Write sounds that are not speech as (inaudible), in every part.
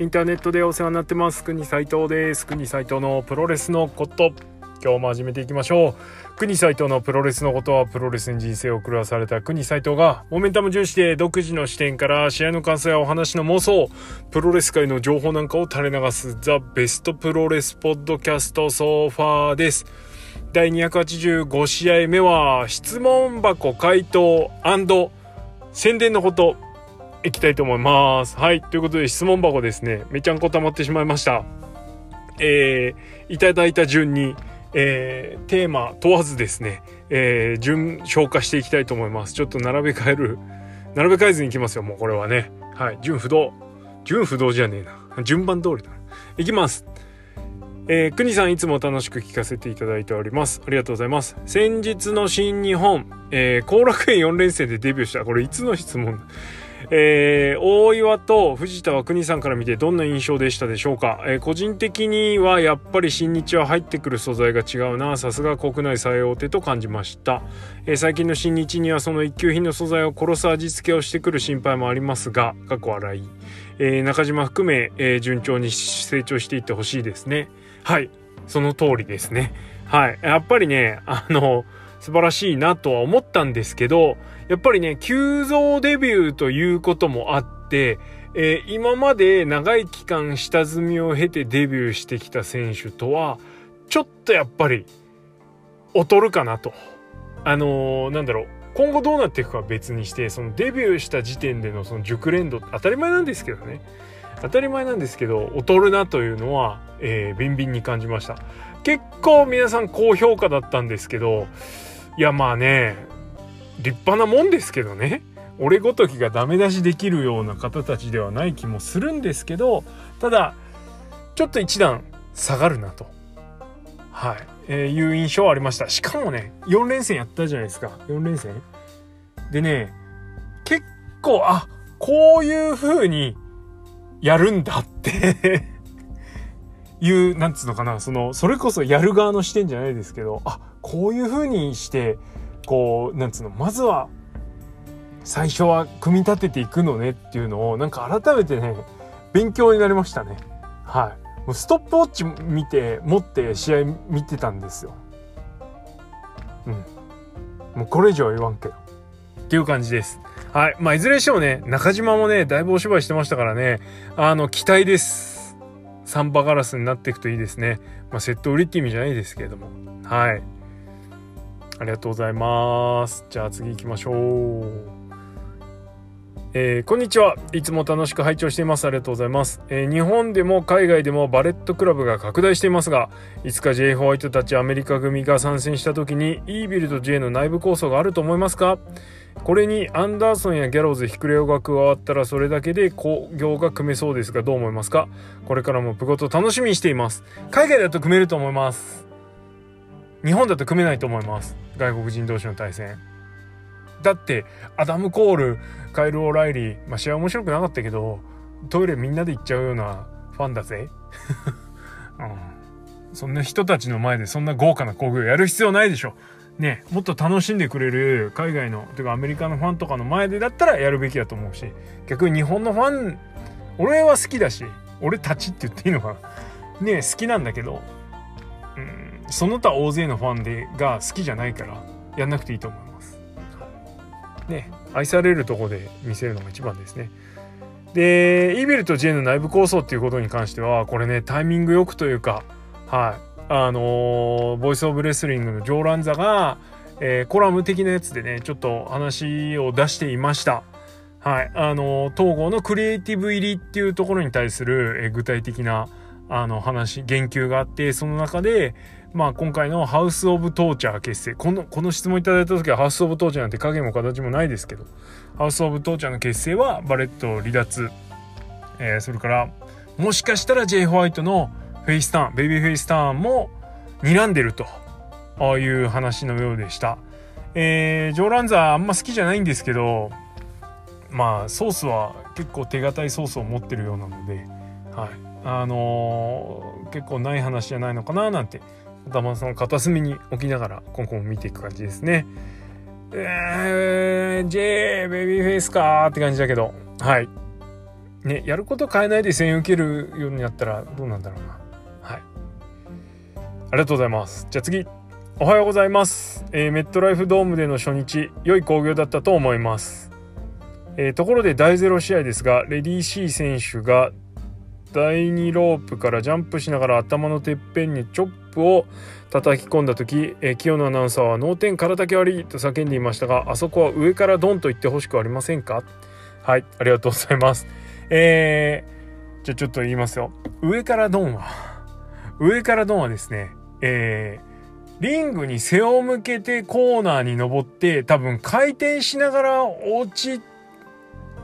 インターネットでお世話になってます。国斉藤です。国斉藤のプロレスのこと。今日も始めていきましょう。国斉藤のプロレスのことはプロレスに人生を狂わされた国斉藤がモメンタム重視で独自の視点から試合の感想やお話の妄想プロレス界の情報なんかを垂れ流すザ・ベストプロレスポッドキャストソファーです。第285試合目は質問箱回答宣伝のこと。いきたいと思います。はい。ということで質問箱ですね。めちゃんこ溜まってしまいました。えー、いただいた順に、えー、テーマ問わずですね、えー、順消化していきたいと思います。ちょっと並べ替える、並べ替えずにいきますよ。もうこれはね。はい。順不動。順不動じゃねえな。順番通りだ。いきます。えー、国さんいつも楽しく聞かせていただいております。ありがとうございます。先日の新日本、えー、後楽園4連戦でデビューした。これいつの質問えー、大岩と藤田は国さんから見てどんな印象でしたでしょうか、えー、個人的にはやっぱり新日は入ってくる素材が違うな。さすが国内最大手と感じました、えー、最近の新日にはその一級品の素材を殺す味付けをしてくる心配もありますが過去笑い、え中島含め、え順調に成長していってほしいですね。はい。その通りですね。はい。やっぱりねあの素晴らしいなとは思ったんですけどやっぱりね、急増デビューということもあって、えー、今まで長い期間下積みを経てデビューしてきた選手とは、ちょっとやっぱり、劣るかなと。あのー、なんだろう。今後どうなっていくかは別にして、そのデビューした時点でのその熟練度、当たり前なんですけどね。当たり前なんですけど、劣るなというのは、えー、ビンビンに感じました。結構皆さん高評価だったんですけど、いやまあね、立派なもんですけどね。俺ごときがダメ出しできるような方たちではない気もするんですけどただちょっと一段下がるなと。はい、えー、いう印象はありました。しかもね4連戦やったじゃないですか。4連戦。でね結構あこういう風にやるんだって。いう、なんつうのかな、その、それこそやる側の視点じゃないですけど、あ、こういう風にしてこうなんつうのまずは最初は組み立てていくのねっていうのをなんか改めてね勉強になりましたね。はい。もうストップウォッチ見て持って試合見てたんですよ。うん。もうこれ以上は言わんけど。っていう感じです。はい。まあいずれにしてもね中島もねだいぶお芝居してましたからね。あの期待です。サンバガラスになっていくといいですねまあセット売りって意味じゃないですけれどもはいありがとうございます。じゃあ次行きましょう。えー、こんにちは。いつも楽しく拝聴しています。ありがとうございます、えー、日本でも海外でもバレットクラブが拡大していますが、いつか J ホワイトたちアメリカ組が参戦した時にイービルと J の内部構想があると思いますか？これにアンダーソンやギャローズ、ヒクレオが加わったらそれだけで興行が組めそうですがどう思いますか？これからもプゴト楽しみにしています。海外だと組めると思います。日本だと組めないと思います外国人同士の対戦だってアダム・コールカイル・オライリー、まあ、試合面白くなかったけどトイレみんなで行っちゃうようなファンだぜ、(laughs) うん、そんな人たちの前でそんな豪華な興行やる必要ないでしょ。ねもっと楽しんでくれる海外のてかアメリカのファンとかの前でだったらやるべきだと思うし逆に日本のファン俺は好きだし俺たちって言っていいのかな。ね好きなんだけどその他大勢のファンでが好きじゃないからやんなくていいと思います。ね愛されるとこで見せるのが一番ですね。でイーベルとジェイの内部構想っていうことに関してはこれねタイミングよくというかはいあのー、ボイス・オブ・レスリングのジョー・ランザが、えー、コラム的なやつでねちょっと話を出していました。はい、あの統合のクリエイティブ入りっていうところに対する、え具体的なあの話言及があってその中でまあ今回のハウス・オブ・トーチャー結成このこの質問いただいた時はハウス・オブ・トーチャーなんて影も形もないですけどハウス・オブ・トーチャーの結成はバレット離脱、えー、それからもしかしたら J. ホワイトの face turn babyface turn も睨んでるとああいう話のようでした。えー、ジョーランザーあんま好きじゃないんですけどまあソースは結構手堅いソースを持ってるようなので、はいあのー、結構ない話じゃないのかななんて頭の片隅に置きながら今後も見ていく感じですね。えー、J ベビーフェイスかーって感じだけど。はい。ねやること変えないで声援受けるようになったらどうなんだろうな。はい。ありがとうございます。じゃあ次。おはようございます、えー、メットライフドームでの初日良い興行だったと思います。えー、ところで第0試合ですがレディー・シー選手が第2ロープからジャンプしながら頭のてっぺんにチョップを叩き込んだ時、え、清野アナウンサーは「脳天からだけ悪い」と叫んでいましたがあそこは上からドンと言ってほしくありませんか？はいありがとうございます。えー、じゃあちょっと言いますよ。上からドンは？上からドンはですねえー、リングに背を向けてコーナーに登って多分回転しながら落ち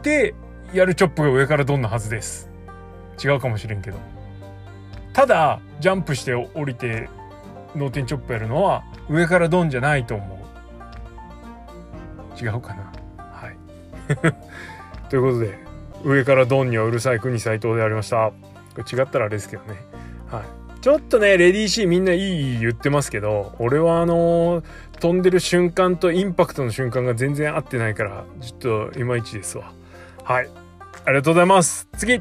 てやるチョップが上からドンのはずです。違うかもしれんけど。ただジャンプして降りて脳天チョップやるのは上からドンじゃないと思う。違うかな。はい。(laughs) ということで上からドンにはうるさい国斎藤でありました。これ違ったらあれですけどね。はい。ちょっとねレディーシーみんないい言ってますけど俺はあのー、飛んでる瞬間とインパクトの瞬間が全然合ってないからちょっといまいちですわ。はい。ありがとうございます。次。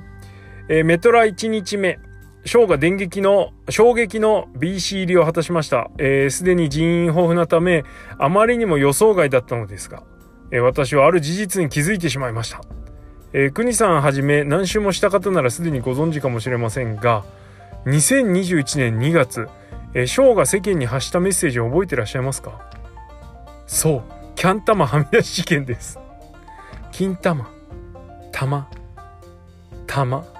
えー、メトラ1日目、ショーが電撃の、衝撃の BC 入りを果たしました。す、えー、で、に人員豊富なため、あまりにも予想外だったのですが、えー、私はある事実に気づいてしまいました。えー、国さんはじめ何周もした方ならすでにご存知かもしれませんが、2021年2月、えー、ショーが世間に発したメッセージを覚えてらっしゃいますか？そう、キャン玉はみ出し事件です。金玉、玉、玉。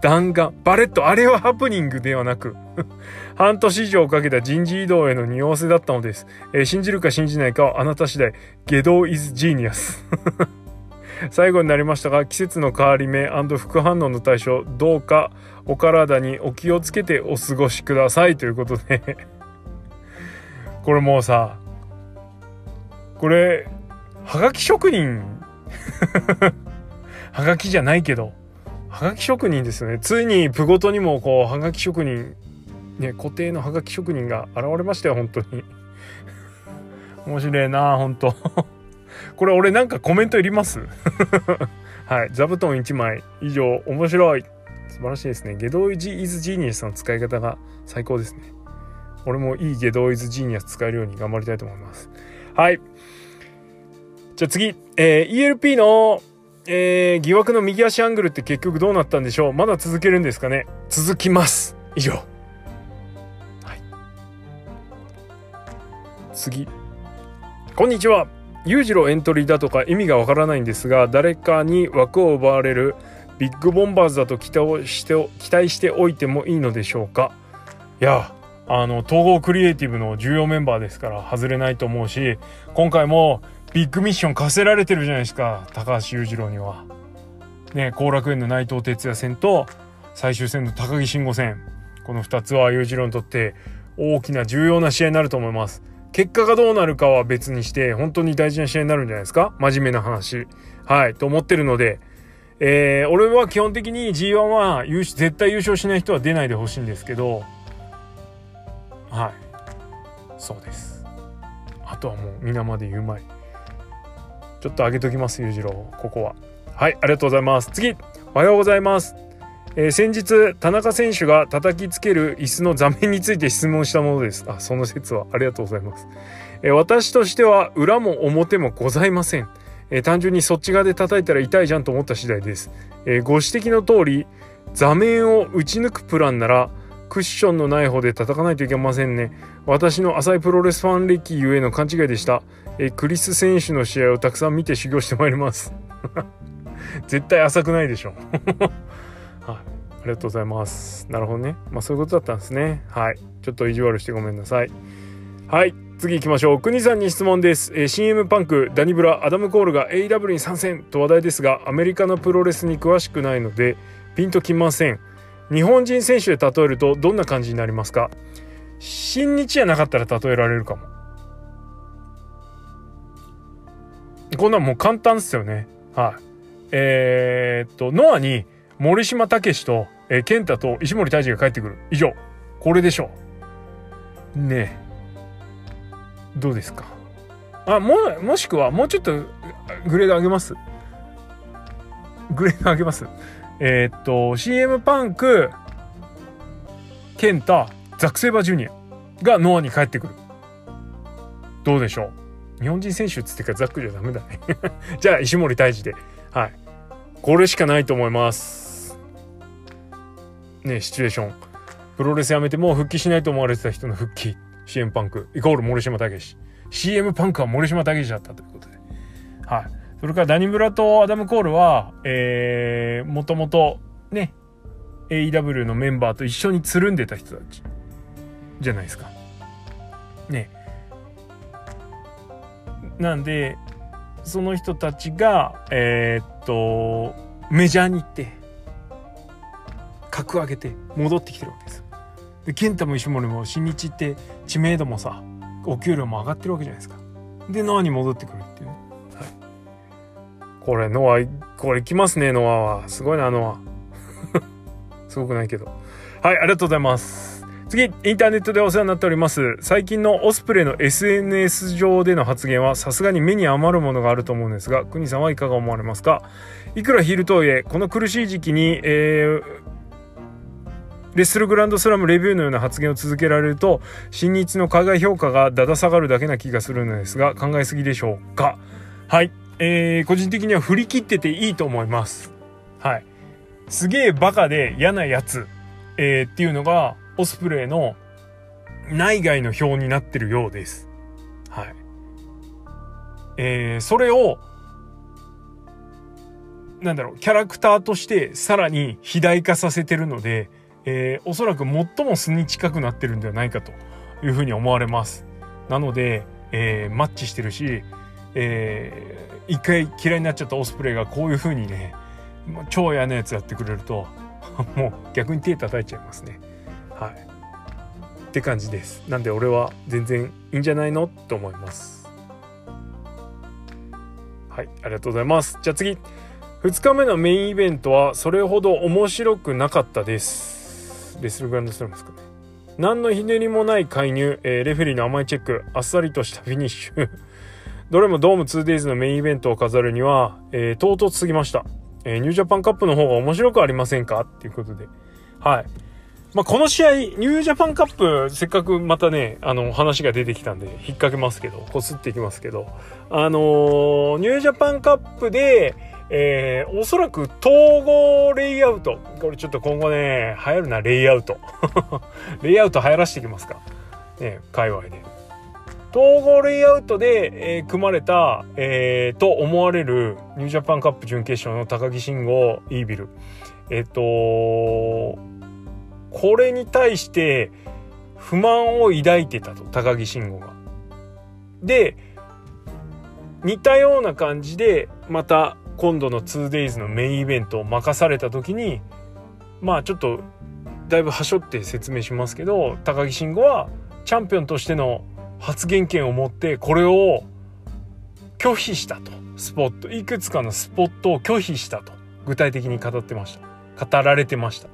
弾丸、バレット、あれはハプニングではなく (laughs) 半年以上かけた人事異動への匂わせだったのです。えー、信じるか信じないかはあなた次第。下道 is genius (laughs) 最後になりましたが、季節の変わり目副反応の対象、どうかお体にお気をつけてお過ごしください。ということで。(laughs) これもうさ、これ、はがき職人。はがきじゃないけど、はがき職人ですよね。ついにプゴトにもこうはがき職人ね固定のはがき職人が現れましたよ本当に。(laughs) 面白いな本当。(laughs) これ俺なんかコメントいります？(laughs) はい。座布団1枚。以上面白い。素晴らしいですね。ゲドイジ・イズ・ジーニアスの使い方が最高ですね。俺もいいゲドウイズ・ジーニアス使えるように頑張りたいと思います。はい。じゃあ次、えー、ELP のえー、疑惑の右足アングルって結局どうなったんでしょう？まだ続けるんですかね？続きます。以上。はい。次。こんにちは。裕次郎エントリーだとか意味がわからないんですが誰かに枠を奪われるビッグボンバーズだと期待して期待しておいてもいいのでしょうか？いやあの統合クリエイティブの重要メンバーですから外れないと思うし今回もビッグミッション課せられてるじゃないですか高橋裕次郎には。ね後楽園の内藤哲也戦と最終戦の高木慎吾戦。この2つは裕次郎にとって大きな重要な試合になると思います。結果がどうなるかは別にして本当に大事な試合になるんじゃないですか？真面目な話。はいと思ってるので、えー、俺は基本的に G1 は絶対優勝しない人は出ないでほしいんですけど。はい。そうです。あとはもう皆まで言うまい。ちょっと上げときます裕次郎。ここは。はいありがとうございます。次おはようございます。えー、先日田中選手が叩きつける椅子の座面について質問したものです。あその説はありがとうございます、えー、私としては裏も表もございません、えー、単純にそっち側で叩いたら痛いじゃんと思った次第です、えご指摘の通り座面を打ち抜くプランならクッションのない方で叩かないといけませんね。私の浅いプロレスファン歴ゆえの勘違いでした。えクリス選手の試合をたくさん見て修行してまいります。(laughs) 絶対浅くないでしょ。(laughs) はい、ありがとうございます。なるほどね。まあそういうことだったんですね。はい。ちょっと意地悪してごめんなさい。はい。次行きましょう。国さんに質問です、えー、CM パンクダニブラアダム・コールが AW に参戦と話題ですがアメリカのプロレスに詳しくないのでピンときません。日本人選手で例えるとどんな感じになりますか？新日じゃなかったら例えられるかもこんなんもう簡単ですよね。はい。えー、っと、ノアに森島武と、えー、健太と石森泰治が帰ってくる。以上。これでしょう。ねえ。どうですか？あ、も、もしくは、もうちょっとグレード上げます？グレード上げます？えー、っと、CM パンク、ケンタ、ザク・セイバージュニアがノアに帰ってくる。どうでしょう？日本人選手っつってからザックじゃダメだね (laughs) じゃあ石森泰治で。はい。これしかないと思います。ねシチュエーション。プロレスやめてもう復帰しないと思われてた人の復帰。CM パンク。イコール森島武史。CM パンクは森島武史だったということで。はい。それからダニブラとアダム・コールは、えー、もともとね、AEW のメンバーと一緒につるんでた人たちじゃないですか。ね。なんで、その人たちが、えー、っと、メジャーに行って、格上げて戻ってきてるわけです。で、健太も石森も新日って知名度もさ、お給料も上がってるわけじゃないですか。で、ノアに戻ってくるっていうね。これ、ノア、これ来ますね、ノアは。すごいな、ノア。(laughs) すごくないけど。はい、ありがとうございます。次、インターネットでお世話になっております。最近のオスプレイの SNS 上での発言はさすがに目に余るものがあると思うんですが、国さんはいかが思われますか？いくらヒールとはいえ、この苦しい時期に、えー、レッスルグランドスラムレビューのような発言を続けられると、新日の海外評価がだだ下がるだけな気がするのですが、考えすぎでしょうか？はい。えー、個人的には振り切ってていいと思います。はい。すげえバカで嫌なやつ、えー、っていうのが、オスプレイの内外の表になってるようです。はい。えー、それを、なんだろう、キャラクターとしてさらに肥大化させてるので、えー、おそらく最も素に近くなってるんではないかというふうに思われます。なので、えー、マッチしてるし、えー、一回嫌いになっちゃったオスプレイがこういうふうにね、超嫌なやつやってくれると (laughs) もう逆に手叩いちゃいますね。はい。って感じです。なんで俺は全然いいんじゃないのと思います。はい。ありがとうございます。じゃあ次。2日目のメインイベントはそれほど面白くなかったです。 Wrestle Grand Slam ですかね。何のひねりもない介入、えー、レフェリーの甘いチェック。あっさりとしたフィニッシュ。どれもドーム 2days のメインイベントを飾るには、えー、唐突すぎましたえー、 New Japan Cup の方が面白くありませんか？っていうことで。はい。まあ、この試合、 New Japan Cup、せっかくまたね、あの、話が出てきたんで、引っ掛けますけど、こすっていきますけど、あのー、ニュージャパンカップで、えー、おそらく統合レイアウト。これちょっと今後ね、流行るな、レイアウト。(laughs) レイアウト流行らしていきますか？ね、界隈で。統合レイアウトで、えー、組まれた、えー、と思われるニュージャパンカップ準決勝の高木慎吾イービル。えっ、とこれに対して不満を抱いてたと、高木慎吾が。で、似たような感じで、また今度の 2days のメインイベントを任された時に、まあちょっと、だいぶはしょって説明しますけど、高木慎吾はチャンピオンとしての発言権を持ってこれを拒否したと。スポットいくつかのスポットを拒否したと。具体的に語ってました。語られてました、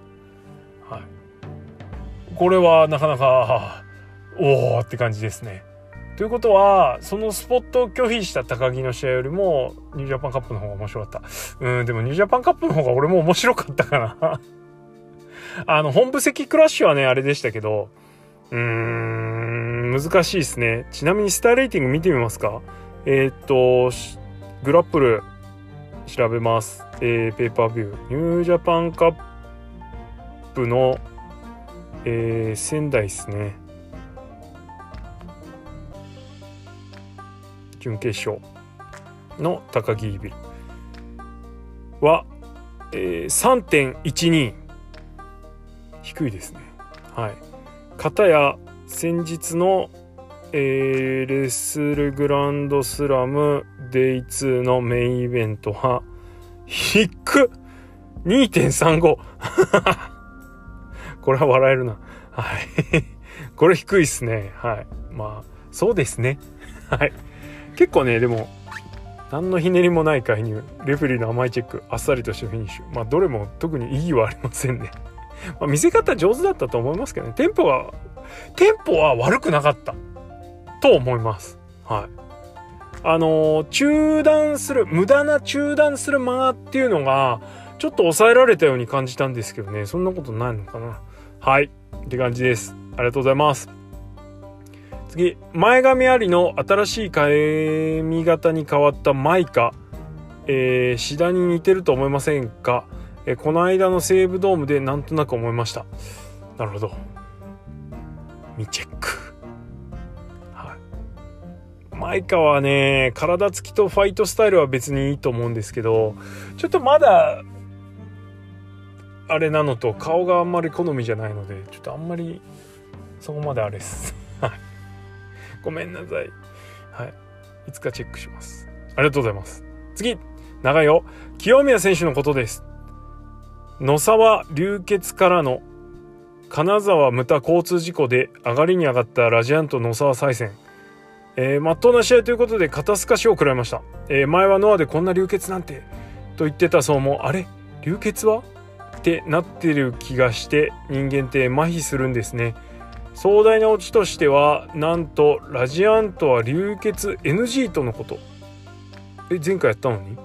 はい、これはなかなかおおって感じですね。ということはそのスポットを拒否した高木の試合よりもニュージャパンカップの方が面白かった。うんでもニュージャパンカップの方が俺も面白かったかな。あの本部席クラッシュはねあれでしたけどうーん難しいですね。ちなみにスターレーティング見てみますか？えー、っと、グラップル調べます。えー、ペーパービュー。ニュージャパンカップの、えー、仙台ですね。準決勝の高木ビルは、えー、3.12低いですね。はい。片や先日の、えー、レッスルグランドスラムデイ2のメインイベントは、低っ !2.35! これは笑えるな。はい。(laughs) これ低いっすね。はい。まあ、そうですね。はい。結構ね、でも、何のひねりもない介入、レフェリーの甘いチェック、あっさりとしたフィニッシュ。まあ、どれも特に意義はありませんね。(laughs) まあ、見せ方上手だったと思いますけどね。テンポがテンポは悪くなかった。と思います。はい。あの、中断する、無駄な中断する間っていうのが、ちょっと抑えられたように感じたんですけどね。そんなことないのかな。はい。って感じです。ありがとうございます。次。前髪ありの新しい髪型に変わったマイカ、えー、シダに似てると思いませんか、え、この間の西武ドームでなんとなく思いました。なるほど。未チェック。はい。マイカはね体つきとファイトスタイルは別にいいと思うんですけどちょっとまだあれなのと顔があんまり好みじゃないのでちょっとあんまりそこまであれです。ごめんなさい。はい。いつかチェックします。ありがとうございます。次長いよ清宮選手のことです。野沢流血からの金沢牟田交通事故で上がりに上がったラジアント野沢再戦えー、真っ当な試合ということで肩透かしを食らいました、えー、前はノアでこんな流血なんてと言ってたそうもあれ？流血は？ってなってる気がして人間って麻痺するんですね。壮大なオチとしてはなんとラジアントは流血 NG とのこと。え前回やったのに？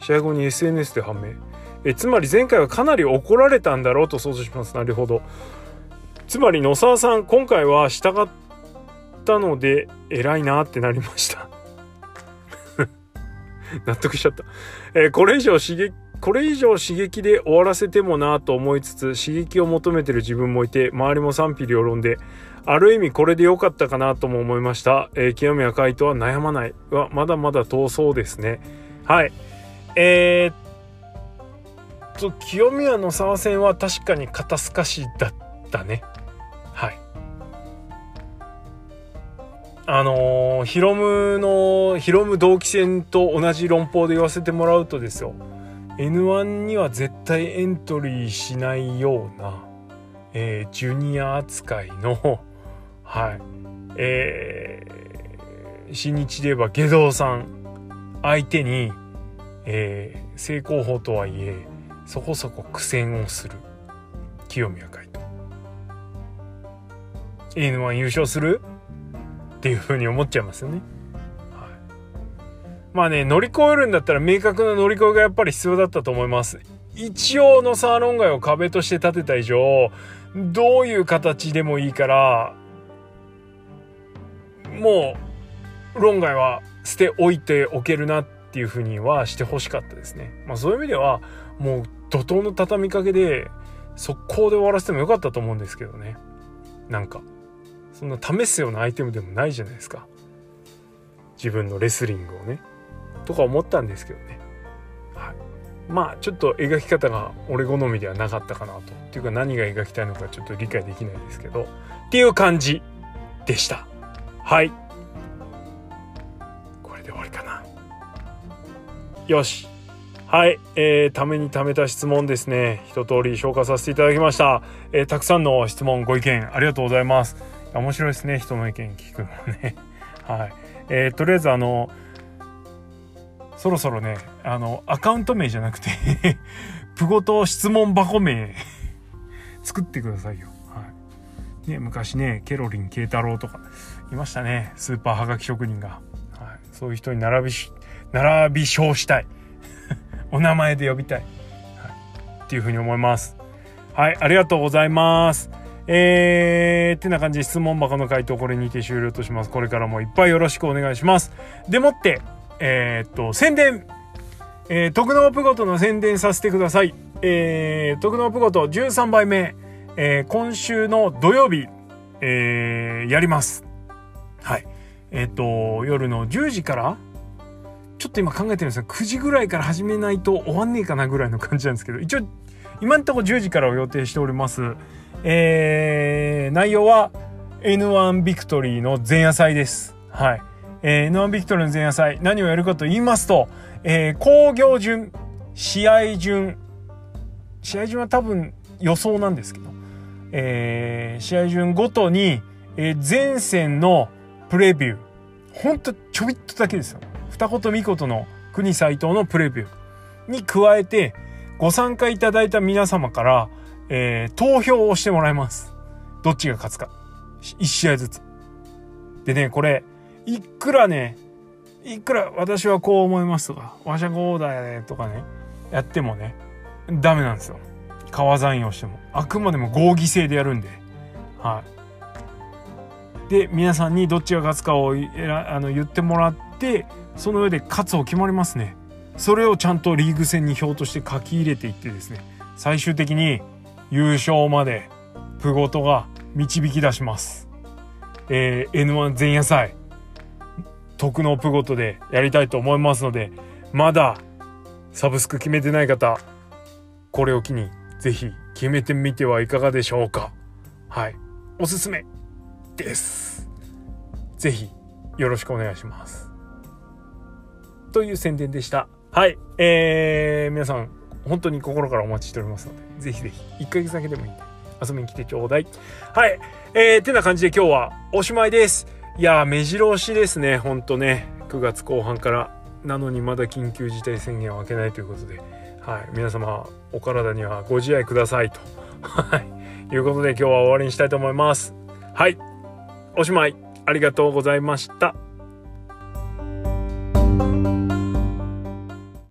試合後に SNS で判明。えつまり前回はかなり怒られたんだろうと想像します。なるほど。つまり野沢さん今回は従ったので偉いなってなりました。(laughs) 納得しちゃった、えー、これ以上刺激これ以上刺激で終わらせてもなと思いつつ刺激を求めてる自分もいて周りも賛否両論である意味これで良かったかなとも思いました、えー、清宮海斗は悩まない。はまだまだ遠そうですね。はい。えー、っと清宮の沢戦は確かに肩透かしだったね。はい。あのー、ヒロムのヒロム同期戦と同じ論法で言わせてもらうとですよ。N1 には絶対エントリーしないような、えー、ジュニア扱いの、はい、えー、新日で言えば下道さん相手に、えー、正攻法とはいえ、そこそこ苦戦をする清宮海斗。N1 優勝する？っていうふうに思っちゃいますよね。まあね、乗り越えるんだったら明確な乗り越えがやっぱり必要だったと思います。一応のサーロン街を壁として立てた以上、どういう形でもいいから、もう、論外は捨ておいておけるなっていうふうにはしてほしかったですね。まあそういう意味では、もう怒涛の畳みかけで、速攻で終わらせてもよかったと思うんですけどね。なんか、そんな試すようなアイテムでもないじゃないですか。自分のレスリングをね。とか思ったんですけどね、はい、まあちょっと描き方が俺好みではなかったかなと。っていうか何が描きたいのかちょっと理解できないですけど。っていう感じでした。はい。これで終わりかな。よし。はい、えー、ためにためた質問ですね一通り消化させていただきました、えー、たくさんの質問ご意見ありがとうございます面白いですね人の意見聞くのね (laughs) はい、えー、とりあえずあのそろそろね、あの、アカウント名じゃなくて (laughs) プゴと質問箱名 (laughs) 作ってくださいよ。はい。ね、昔ね、ケロリン慶太郎とかいましたね。スーパーはがき職人が。はい。そういう人に並びし、並び称したい。お名前で呼びたい。はい。っていうふうに思います。はい。ありがとうございます。えー、ってな感じで質問箱の回答これにて終了とします。これからもいっぱいよろしくお願いします。でもって、えー、っと、宣伝。えー、徳能プゴトの宣伝させてください。えー、徳能プゴト13杯目、えー、今週の土曜日、えー、やります。はい。えっ、と、夜の10時からちょっと今考えてるんですが、9時ぐらいから始めないと終わんねえかなぐらいの感じなんですけど、一応、今んとこ10時からを予定しております。えー、内容は N1 ビクトリーの前夜祭です。はい。えー、ノンビクトルの前夜祭、何をやるかと言いますと、えー、工業順、試合順、試合順は多分予想なんですけど、えー、試合順ごとに、えー、前線のプレビュー、ほんとちょびっとだけですよ。二言三言の国斎藤のプレビューに加えて、ご参加いただいた皆様から、えー、投票をしてもらいます。どっちが勝つか。一試合ずつ。でね、これ、いくらね、いくら私はこう思いますとか、わしゃこうだよねとかね、やってもね、ダメなんですよ川残用してもあくまでも合議制でやるんではいで皆さんにどっちが勝つかをあの言ってもらってその上で勝つを決まりますね。それをちゃんとリーグ戦に表として書き入れていってですね。最終的に優勝までプゴトが導き出します。えー、N1 前夜祭。特納プゴトでやりたいと思いますのでまだサブスク決めてない方これを機にぜひ決めてみてはいかがでしょうか。はい。おすすめです。ぜひよろしくお願いします。という宣伝でした。はい。えー、皆さん本当に心からお待ちしておりますのでぜひぜひ1ヶ月だけでもいいんで遊びに来てちょうだい。はい。えー、てな感じで今日はおしまいです。いやー目白押しですね。ほんとね。9月後半から。なのにまだ緊急事態宣言は明けないということで。はい、皆様お体にはご自愛くださいと、はい、いうことで今日は終わりにしたいと思います。はい、おしまい。ありがとうございました。